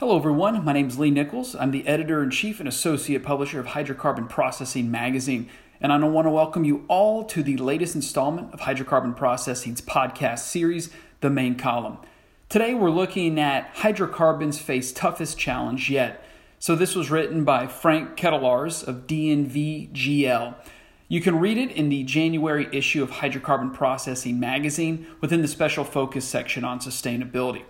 Hello, everyone. My name is Lee Nichols. I'm the editor in chief and associate publisher of Hydrocarbon Processing Magazine, and I want to welcome you all to the latest installment of Hydrocarbon Processing's podcast series, The Main Column. Today, we're looking at hydrocarbons face toughest challenge yet. So, this was written by Frank Ketelaars of DNVGL. You can read it in the January issue of Hydrocarbon Processing Magazine within the special focus section on sustainability.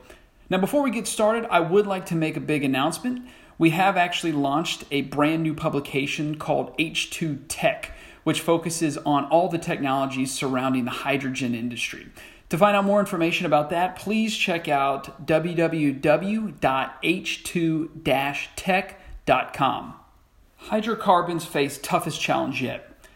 Now, before we get started, I would like to make a big announcement. We have actually launched a brand new publication called H2 Tech, which focuses on all the technologies surrounding the hydrogen industry. To find out more information about that, please check out www.h2-tech.com. Hydrocarbons face toughest challenge yet.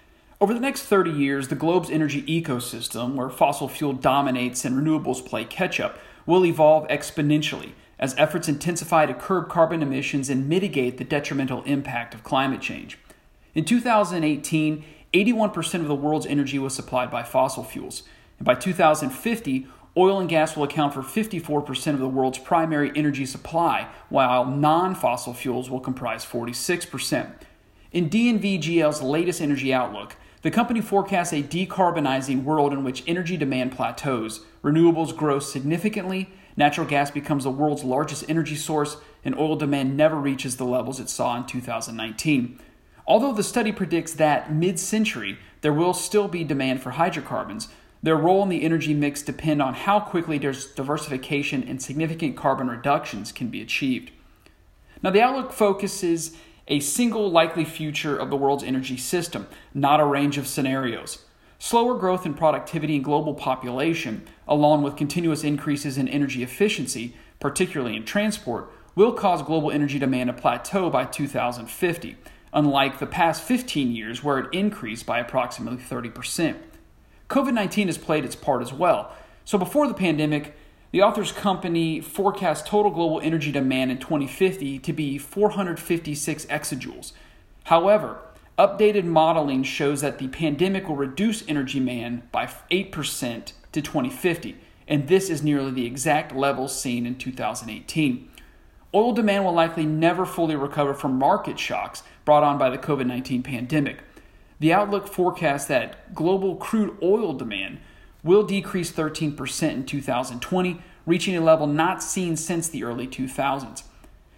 Over the next 30 years, the globe's energy ecosystem, where fossil fuel dominates and renewables play catch up, will evolve exponentially as efforts intensify to curb carbon emissions and mitigate the detrimental impact of climate change. In 2018, 81% of the world's energy was supplied by fossil fuels. And by 2050, oil and gas will account for 54% of the world's primary energy supply, while non fossil fuels will comprise 46%. In DNVGL's latest energy outlook, the company forecasts a decarbonizing world in which energy demand plateaus, renewables grow significantly, natural gas becomes the world's largest energy source, and oil demand never reaches the levels it saw in 2019. Although the study predicts that mid century there will still be demand for hydrocarbons, their role in the energy mix depend on how quickly there's diversification and significant carbon reductions can be achieved. Now, the outlook focuses a single likely future of the world's energy system, not a range of scenarios. Slower growth in productivity and global population, along with continuous increases in energy efficiency, particularly in transport, will cause global energy demand to plateau by 2050, unlike the past 15 years where it increased by approximately 30%. COVID 19 has played its part as well. So before the pandemic, the author's company forecast total global energy demand in 2050 to be 456 exajoules. However, updated modeling shows that the pandemic will reduce energy demand by 8% to 2050, and this is nearly the exact level seen in 2018. Oil demand will likely never fully recover from market shocks brought on by the COVID 19 pandemic. The outlook forecasts that global crude oil demand will decrease 13% in 2020, reaching a level not seen since the early 2000s.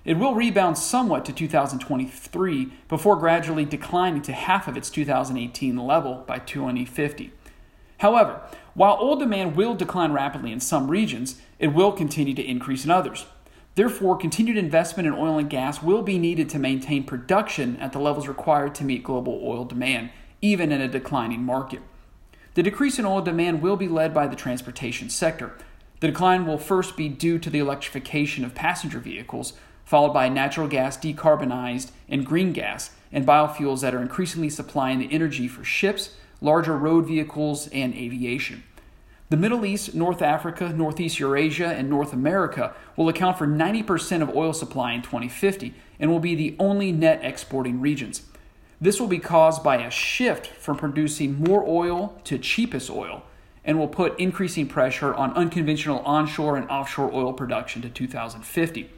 It will rebound somewhat to 2023 before gradually declining to half of its 2018 level by 2050. However, while oil demand will decline rapidly in some regions, it will continue to increase in others. Therefore, continued investment in oil and gas will be needed to maintain production at the levels required to meet global oil demand, even in a declining market. The decrease in oil demand will be led by the transportation sector. The decline will first be due to the electrification of passenger vehicles, followed by natural gas decarbonized and green gas, and biofuels that are increasingly supplying the energy for ships, larger road vehicles, and aviation. The Middle East, North Africa, Northeast Eurasia, and North America will account for 90% of oil supply in 2050 and will be the only net exporting regions. This will be caused by a shift from producing more oil to cheapest oil and will put increasing pressure on unconventional onshore and offshore oil production to 2050.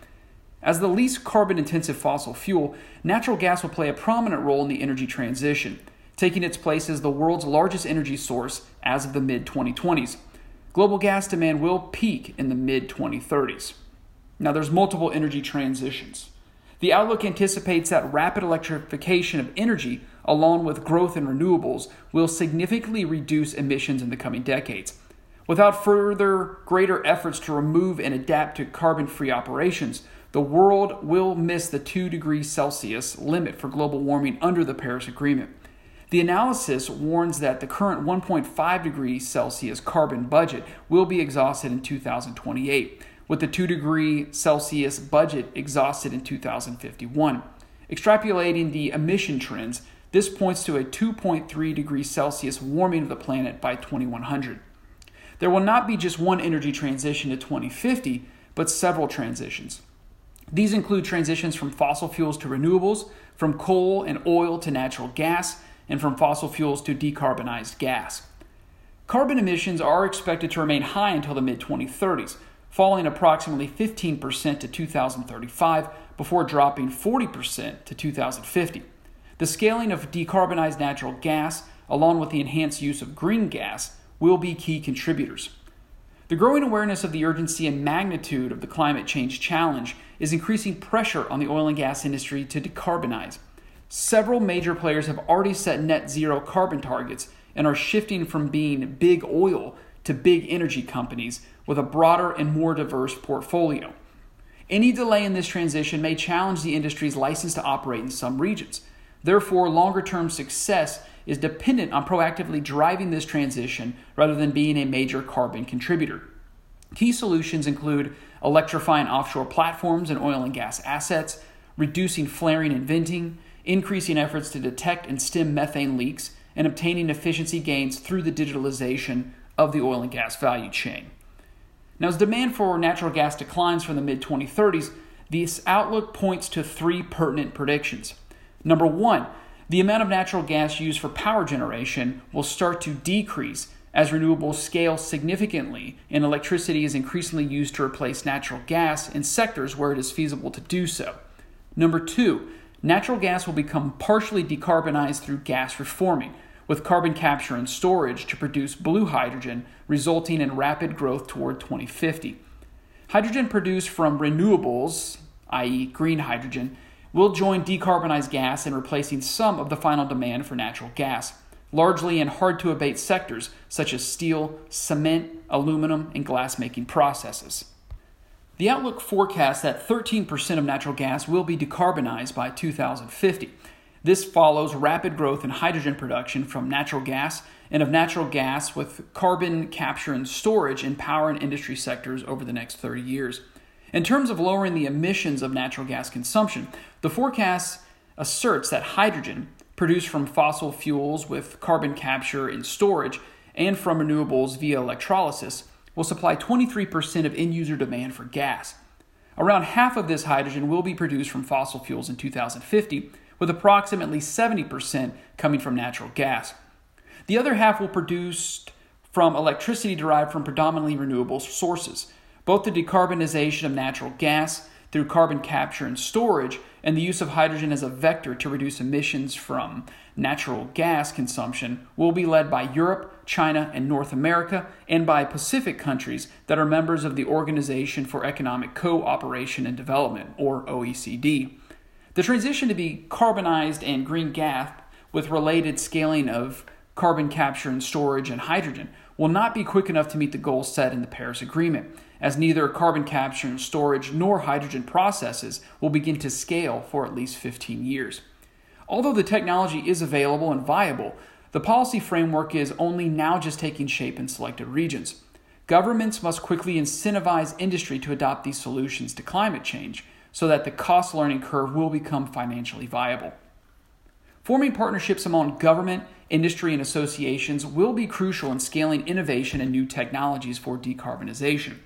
As the least carbon intensive fossil fuel, natural gas will play a prominent role in the energy transition, taking its place as the world's largest energy source as of the mid 2020s. Global gas demand will peak in the mid 2030s. Now, there's multiple energy transitions. The outlook anticipates that rapid electrification of energy, along with growth in renewables, will significantly reduce emissions in the coming decades. Without further greater efforts to remove and adapt to carbon free operations, the world will miss the 2 degrees Celsius limit for global warming under the Paris Agreement. The analysis warns that the current 1.5 degrees Celsius carbon budget will be exhausted in 2028 with the 2 degree Celsius budget exhausted in 2051. Extrapolating the emission trends, this points to a 2.3 degrees Celsius warming of the planet by 2100. There will not be just one energy transition to 2050, but several transitions. These include transitions from fossil fuels to renewables, from coal and oil to natural gas, and from fossil fuels to decarbonized gas. Carbon emissions are expected to remain high until the mid 2030s, falling approximately 15% to 2035 before dropping 40% to 2050. The scaling of decarbonized natural gas, along with the enhanced use of green gas, will be key contributors. The growing awareness of the urgency and magnitude of the climate change challenge is increasing pressure on the oil and gas industry to decarbonize. Several major players have already set net zero carbon targets and are shifting from being big oil to big energy companies with a broader and more diverse portfolio. Any delay in this transition may challenge the industry's license to operate in some regions. Therefore, longer term success is dependent on proactively driving this transition rather than being a major carbon contributor. Key solutions include electrifying offshore platforms and oil and gas assets, reducing flaring and venting, increasing efforts to detect and stem methane leaks, and obtaining efficiency gains through the digitalization of the oil and gas value chain. Now, as demand for natural gas declines from the mid 2030s, this outlook points to three pertinent predictions. Number one, the amount of natural gas used for power generation will start to decrease as renewables scale significantly and electricity is increasingly used to replace natural gas in sectors where it is feasible to do so. Number two, natural gas will become partially decarbonized through gas reforming, with carbon capture and storage to produce blue hydrogen, resulting in rapid growth toward 2050. Hydrogen produced from renewables, i.e., green hydrogen, will join decarbonized gas in replacing some of the final demand for natural gas, largely in hard to abate sectors such as steel, cement, aluminum, and glass making processes. The outlook forecasts that 13% of natural gas will be decarbonized by 2050 this follows rapid growth in hydrogen production from natural gas and of natural gas with carbon capture and storage in power and industry sectors over the next 30 years. In terms of lowering the emissions of natural gas consumption, the forecast asserts that hydrogen, produced from fossil fuels with carbon capture and storage and from renewables via electrolysis, will supply 23% of end user demand for gas. Around half of this hydrogen will be produced from fossil fuels in 2050 with approximately 70% coming from natural gas. The other half will produce from electricity derived from predominantly renewable sources. Both the decarbonization of natural gas through carbon capture and storage and the use of hydrogen as a vector to reduce emissions from natural gas consumption will be led by Europe, China, and North America, and by Pacific countries that are members of the Organization for Economic Cooperation and Development, or OECD. The transition to decarbonized and green gas with related scaling of carbon capture and storage and hydrogen will not be quick enough to meet the goals set in the Paris Agreement, as neither carbon capture and storage nor hydrogen processes will begin to scale for at least 15 years. Although the technology is available and viable, the policy framework is only now just taking shape in selected regions. Governments must quickly incentivize industry to adopt these solutions to climate change so that the cost learning curve will become financially viable. Forming partnerships among government, industry, and associations will be crucial in scaling innovation and new technologies for decarbonization.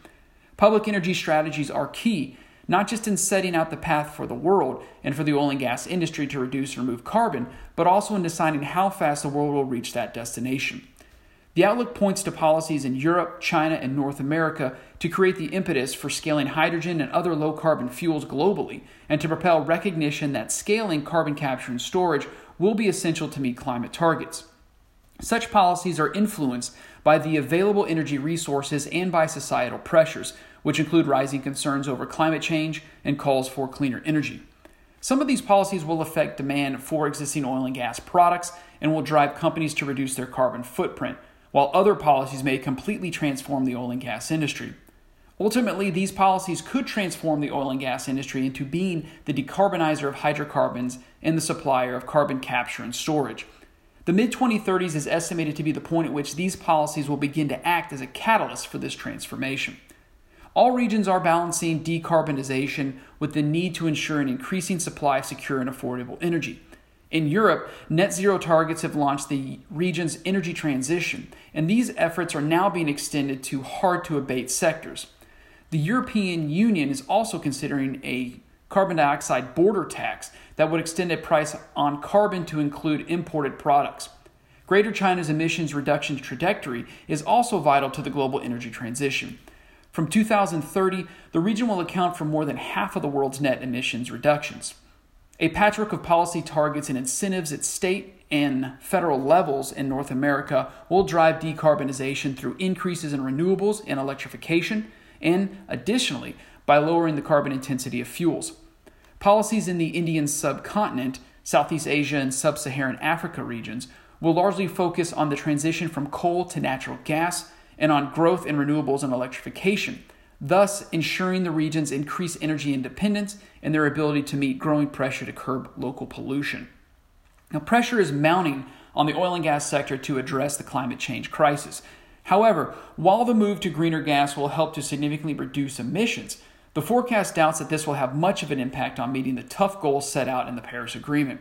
Public energy strategies are key, not just in setting out the path for the world and for the oil and gas industry to reduce and remove carbon, but also in deciding how fast the world will reach that destination. The outlook points to policies in Europe, China, and North America to create the impetus for scaling hydrogen and other low carbon fuels globally, and to propel recognition that scaling carbon capture and storage will be essential to meet climate targets. Such policies are influenced by the available energy resources and by societal pressures, which include rising concerns over climate change and calls for cleaner energy. Some of these policies will affect demand for existing oil and gas products and will drive companies to reduce their carbon footprint while other policies may completely transform the oil and gas industry. Ultimately, these policies could transform the oil and gas industry into being the decarbonizer of hydrocarbons and the supplier of carbon capture and storage. The mid 2030s is estimated to be the point at which these policies will begin to act as a catalyst for this transformation. All regions are balancing decarbonization with the need to ensure an increasing supply of secure and affordable energy. In Europe, net zero targets have launched the region's energy transition, and these efforts are now being extended to hard to abate sectors. The European Union is also considering a carbon dioxide border tax that would extend a price on carbon to include imported products. Greater China's emissions reduction trajectory is also vital to the global energy transition. From 2030, the region will account for more than half of the world's net emissions reductions. A patchwork of policy targets and incentives at state and federal levels in North America will drive decarbonization through increases in renewables and electrification, and additionally, by lowering the carbon intensity of fuels. Policies in the Indian subcontinent, Southeast Asia, and Sub Saharan Africa regions will largely focus on the transition from coal to natural gas and on growth in renewables and electrification, thus ensuring the region's increased energy independence and their ability to meet growing pressure to curb local pollution. Now, pressure is mounting on the oil and gas sector to address the climate change crisis. However, while the move to greener gas will help to significantly reduce emissions, the forecast doubts that this will have much of an impact on meeting the tough goals set out in the Paris Agreement.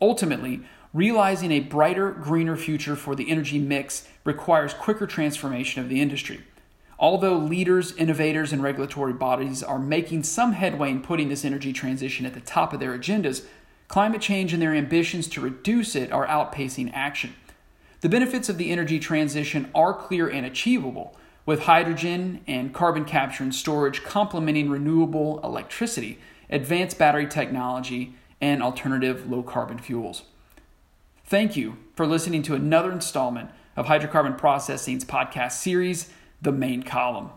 Ultimately, realizing a brighter, greener future for the energy mix requires quicker transformation of the industry. Although leaders, innovators, and regulatory bodies are making some headway in putting this energy transition at the top of their agendas, climate change and their ambitions to reduce it are outpacing action. The benefits of the energy transition are clear and achievable, with hydrogen and carbon capture and storage complementing renewable electricity, advanced battery technology, and alternative low carbon fuels. Thank you for listening to another installment of Hydrocarbon Processing's podcast series, The Main Column.